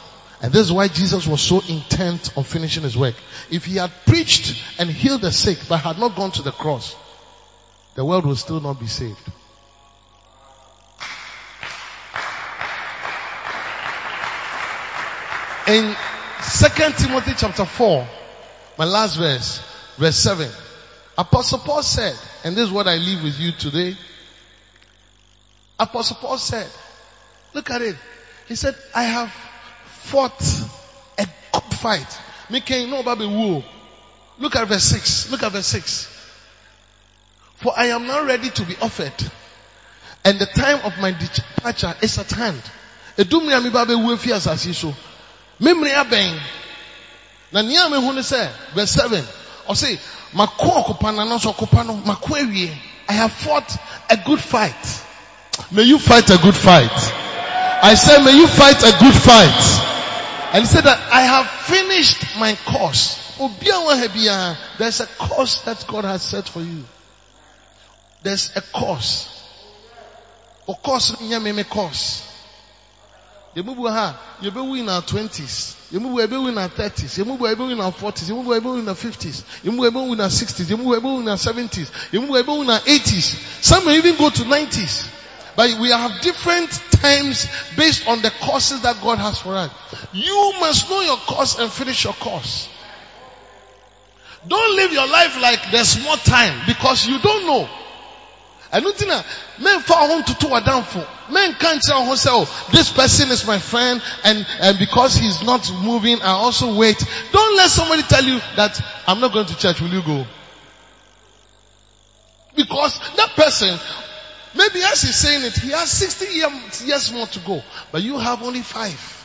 And this is why Jesus was so intent on finishing his work. If he had preached and healed the sick but had not gone to the cross, the world would still not be saved. In 2 Timothy chapter 4, my last verse, verse 7, Apostle Paul said, and this is what I leave with you today. Apostle Paul said, look at it. He said, I have fought a good fight. Making no baby woo. Look at verse 6. Look at verse 6. For I am now ready to be offered. And the time of my departure is at hand. Edumri ami babe wu fi asase so. Memri abɛn. Na nea me hu ne sɛ verse 7. Ɔse mako ɔkopa na no so ɔkopa no awie. I have fought a good fight. May you fight a good fight. I say may you fight a good fight. And he said that I have finished my course. There's a course that God has set for you. There's a course. Of course, me course. Move ha, be in our twenties. You move ebe in our thirties. You move ebe in our forties. You move ebe in our fifties. You move ebe in our sixties. You move ebe in our seventies. You move ebe in our eighties. Some may even go to nineties. But we have different times based on the courses that God has for us. You must know your course and finish your course. Don't live your life like there's more time because you don't know. ɛno nti na memfa ho ntoto wadamfo menka nkyerɛ ho sɛ oh this person is my friend and, and because he's not moving I also wait don't let somebody tell you that I'm not going to church will you go because that person maybe as he's saying it he has 60 years more to go but you have only five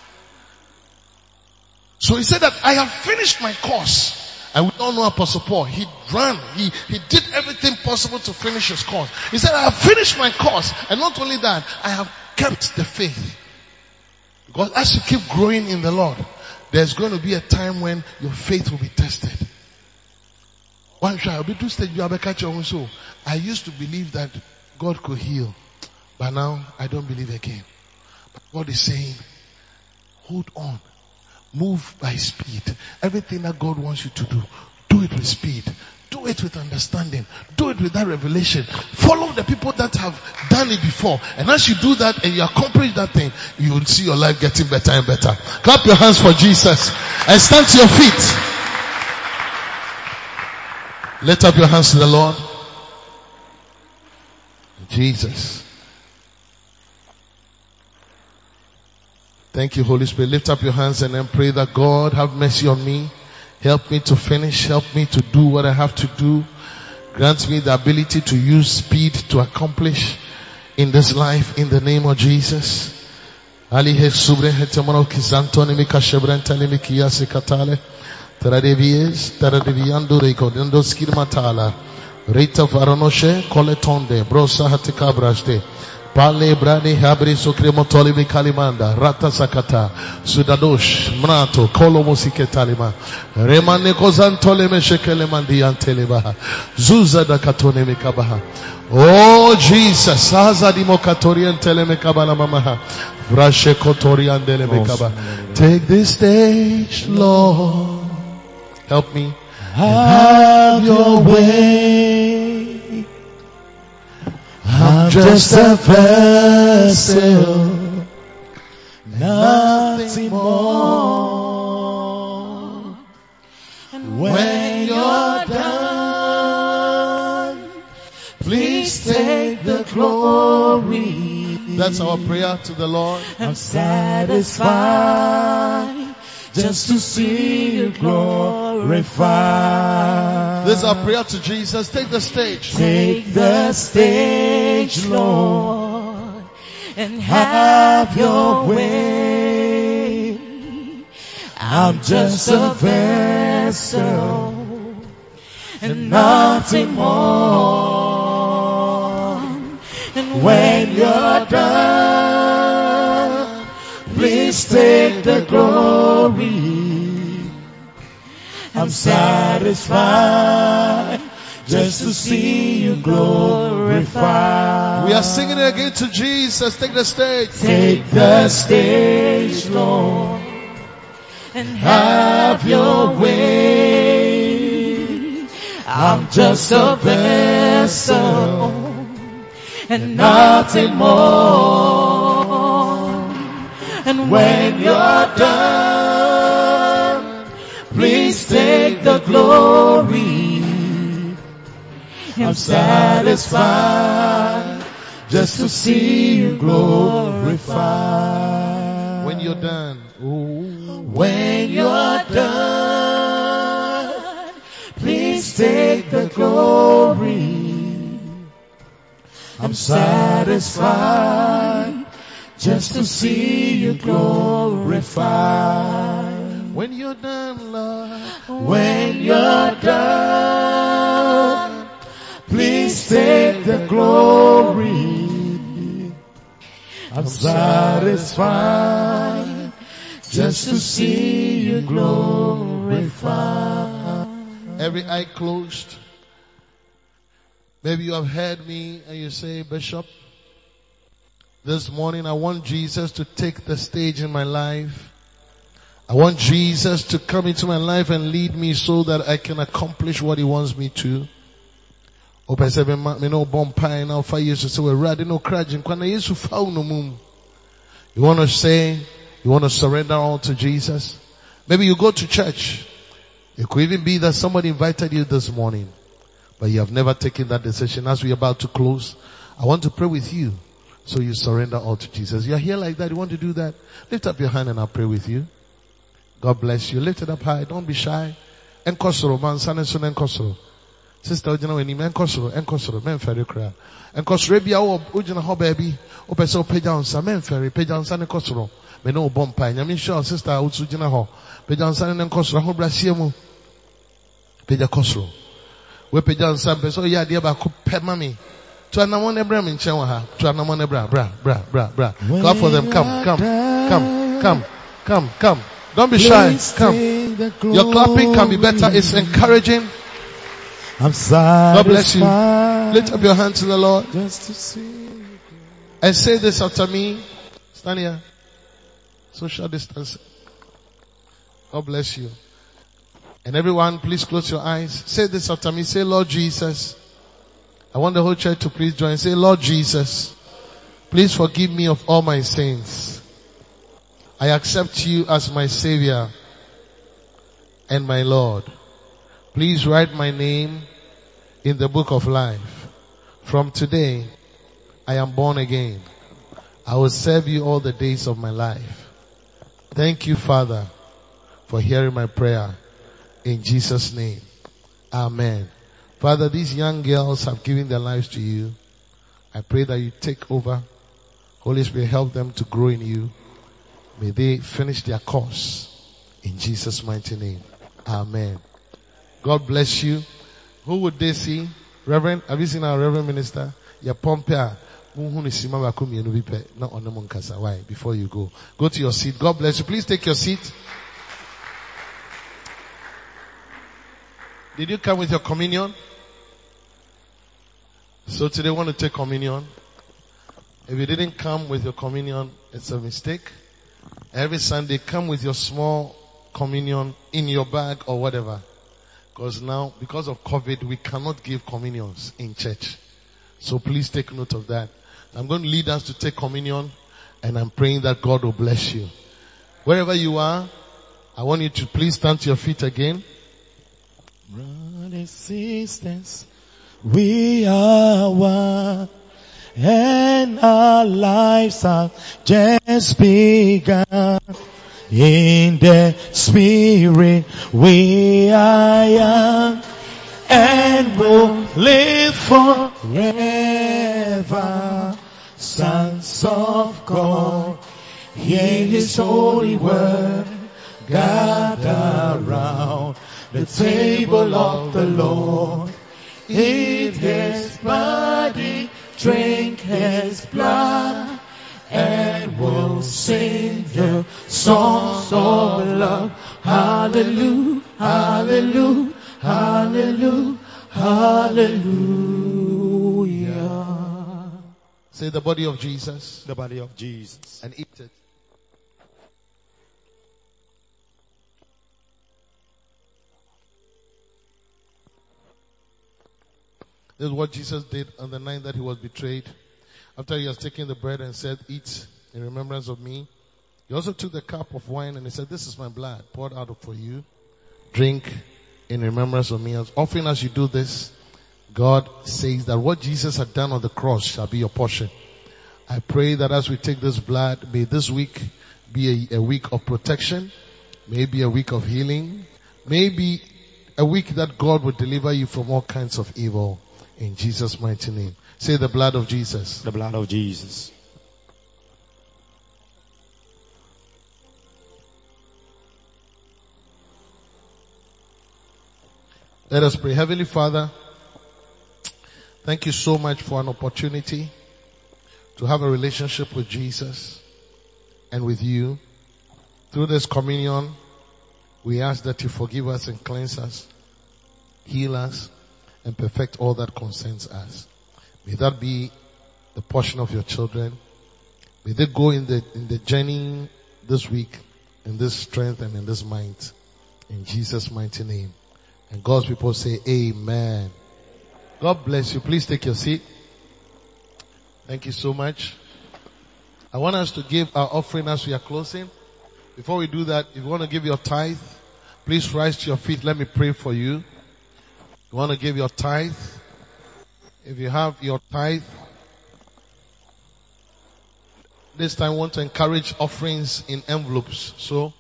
so he said that I have finished my course and we all know Apostle Paul. He ran. He, he did everything possible to finish his course. He said, I have finished my course. And not only that, I have kept the faith. Because as you keep growing in the Lord, there's going to be a time when your faith will be tested. One try, be two stage, so I used to believe that God could heal, but now I don't believe again. But God is saying, hold on. Move by speed. Everything that God wants you to do, do it with speed. Do it with understanding. Do it with that revelation. Follow the people that have done it before. And as you do that and you accomplish that thing, you will see your life getting better and better. Clap your hands for Jesus and stand to your feet. Lift up your hands to the Lord. Jesus. Thank you, Holy Spirit. Lift up your hands and then pray that God have mercy on me. Help me to finish. Help me to do what I have to do. Grant me the ability to use speed to accomplish in this life in the name of Jesus. Ali he subre hetemono kizantoni mi mi katale. Rita varonoshe, koletonde, brosa hatikabrashde. Pale brani habri sukremotoli kalimanda rata sakata sudadosh mrato kolo musike talima remane kozantole meshekele mandi antelebaha zuza da katone mekabaha Oh Jesus saza di mokatori antele mekabala mamaha vrashe kotori andele mekaba take this stage Lord help me Have your way. Just a vessel, nothing more. When you're done, please take the glory. That's our prayer to the Lord. I'm satisfied just to see you glorified. This is our prayer to Jesus. Take the stage. Take the stage, Lord, and have your way. I'm just a vessel and nothing more. And when you're done, please take the glory. I'm satisfied just to see you glorified. We are singing it again to Jesus. Take the stage. Take the stage, Lord, and have your way. I'm just a vessel and nothing more. And when you're done, please take the glory. I'm satisfied just to see you glorified. When you're done. When you're done, please take the glory. I'm satisfied just to see you glorified. When you're done, Lord. When you're done, the glory. I'm satisfied just to see you glorified. Every eye closed. Maybe you have heard me and you say, Bishop, this morning I want Jesus to take the stage in my life. I want Jesus to come into my life and lead me so that I can accomplish what he wants me to. Open seven me no bomb pie now five years so we're ready no crashing. Kwana Yesu fa no mum. You want to say, you want to surrender all to Jesus? Maybe you go to church. It could even be that somebody invited you this morning, but you have never taken that decision. As we're about to close, I want to pray with you. So you surrender all to Jesus. You're here like that. You want to do that? Lift up your hand and I'll pray with you. God bless you. Lift it up high. Don't be shy. Enkosoro, man, son son enkosoro. Sister, ojina weni, enkosoro, enkosoro, men ferry kra. Enkosoro ebi awo, ojina ho baby. Ope so peja onsa, men ferry, peja onsa enkosoro. Me no bompa. Nyami sure, sister, utsu jina ho. Peja onsa enkosoro, ho brasie mu. Peja kosoro. We peja onsa, mpe so ya diya ba kupe mami. To anamon ebra min chen ha. To anamon ebra, bra, bra, bra, bra. Clap for them. Come, come, come, come, come, come. Don't be shy. Come. Your clapping can be better. It's encouraging. I'm satisfied. God bless you. Lift up your hands to the Lord Just to see. and say this after me. Stand here. Social distance. God bless you. And everyone, please close your eyes. Say this after me. Say, Lord Jesus. I want the whole church to please join. Say, Lord Jesus, please forgive me of all my sins. I accept you as my savior and my Lord. Please write my name in the book of life. From today, I am born again. I will serve you all the days of my life. Thank you, Father, for hearing my prayer. In Jesus' name. Amen. Father, these young girls have given their lives to you. I pray that you take over. Holy Spirit, help them to grow in you. May they finish their course. In Jesus' mighty name. Amen. God bless you. Who would they see? Reverend, have you seen our Reverend Minister? Yeah, Pompea. Why? Before you go. Go to your seat. God bless you. Please take your seat. Did you come with your communion? So today we want to take communion. If you didn't come with your communion, it's a mistake. Every Sunday come with your small communion in your bag or whatever. Because now, because of COVID, we cannot give communions in church. So please take note of that. I'm going to lead us to take communion and I'm praying that God will bless you. Wherever you are, I want you to please stand to your feet again. Brothers, sisters, we are one, and our lives have just begun. In the spirit, we are young, and will live forever. Sons of God, hear His holy word, gather round the table of the Lord. Eat his body, drink his blood, and we'll sing the songs of love. Hallelujah, hallelujah, hallelujah, hallelujah. Say the body of Jesus The body of Jesus. and eat it. This is what Jesus did on the night that he was betrayed. After he has taken the bread and said, eat in remembrance of me. He also took the cup of wine and he said, this is my blood poured out for you. Drink in remembrance of me. As often as you do this, God says that what Jesus had done on the cross shall be your portion. I pray that as we take this blood, may this week be a, a week of protection, maybe a week of healing, maybe a week that God will deliver you from all kinds of evil in Jesus' mighty name. Say the blood of Jesus. The blood of Jesus. Let us pray. Heavenly Father, thank you so much for an opportunity to have a relationship with Jesus and with you. Through this communion, we ask that you forgive us and cleanse us, heal us, and perfect all that concerns us. May that be the portion of your children. May they go in the, in the journey this week in this strength and in this might. In Jesus' mighty name. And God's people say amen. God bless you. Please take your seat. Thank you so much. I want us to give our offering as we are closing. Before we do that, if you want to give your tithe, please rise to your feet. Let me pray for you. You want to give your tithe? If you have your tithe, this time I want to encourage offerings in envelopes. So,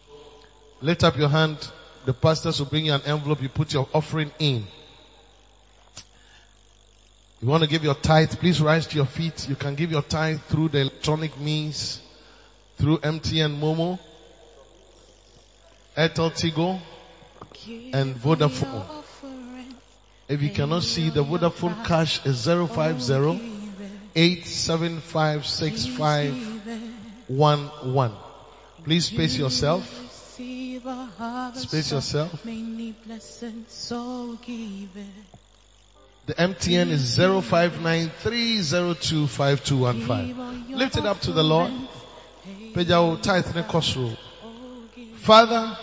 lift up your hand. The pastors will bring you an envelope. You put your offering in. You want to give your tithe, please rise to your feet. You can give your tithe through the electronic means, through MTN Momo, Airtel Tigo, and Vodafone. If you cannot see, the Vodafone cash is 050 8756511. Please space yourself. Space yourself. Many blessings so given. The MTN is 0593025215. Lift it up to the Lord. Pejao tithe ne kosro. Oh, Father,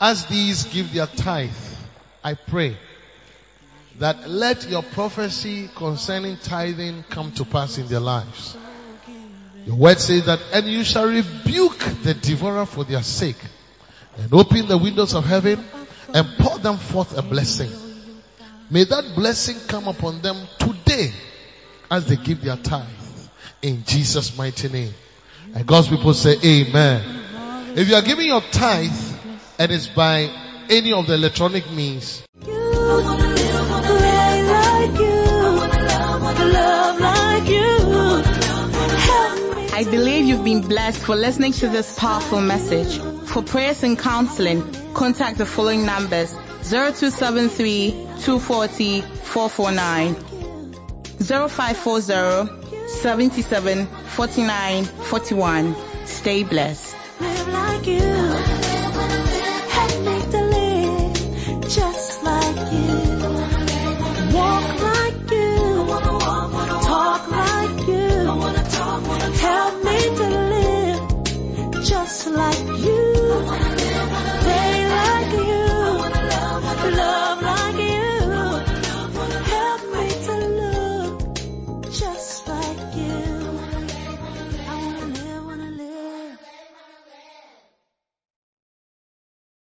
as these give their tithe, I pray that let your prophecy concerning tithing come to pass in their lives. Your word says that, and you shall rebuke the devourer for their sake, and open the windows of heaven and pour them forth a blessing. May that blessing come upon them today as they give their tithe in Jesus' mighty name. And God's people say amen. If you are giving your tithe and it's by any of the electronic means. I believe you've been blessed for listening to this powerful message. For prayers and counseling, contact the following numbers 0273 240 449 0540 77 49 41. Stay blessed. Day like you.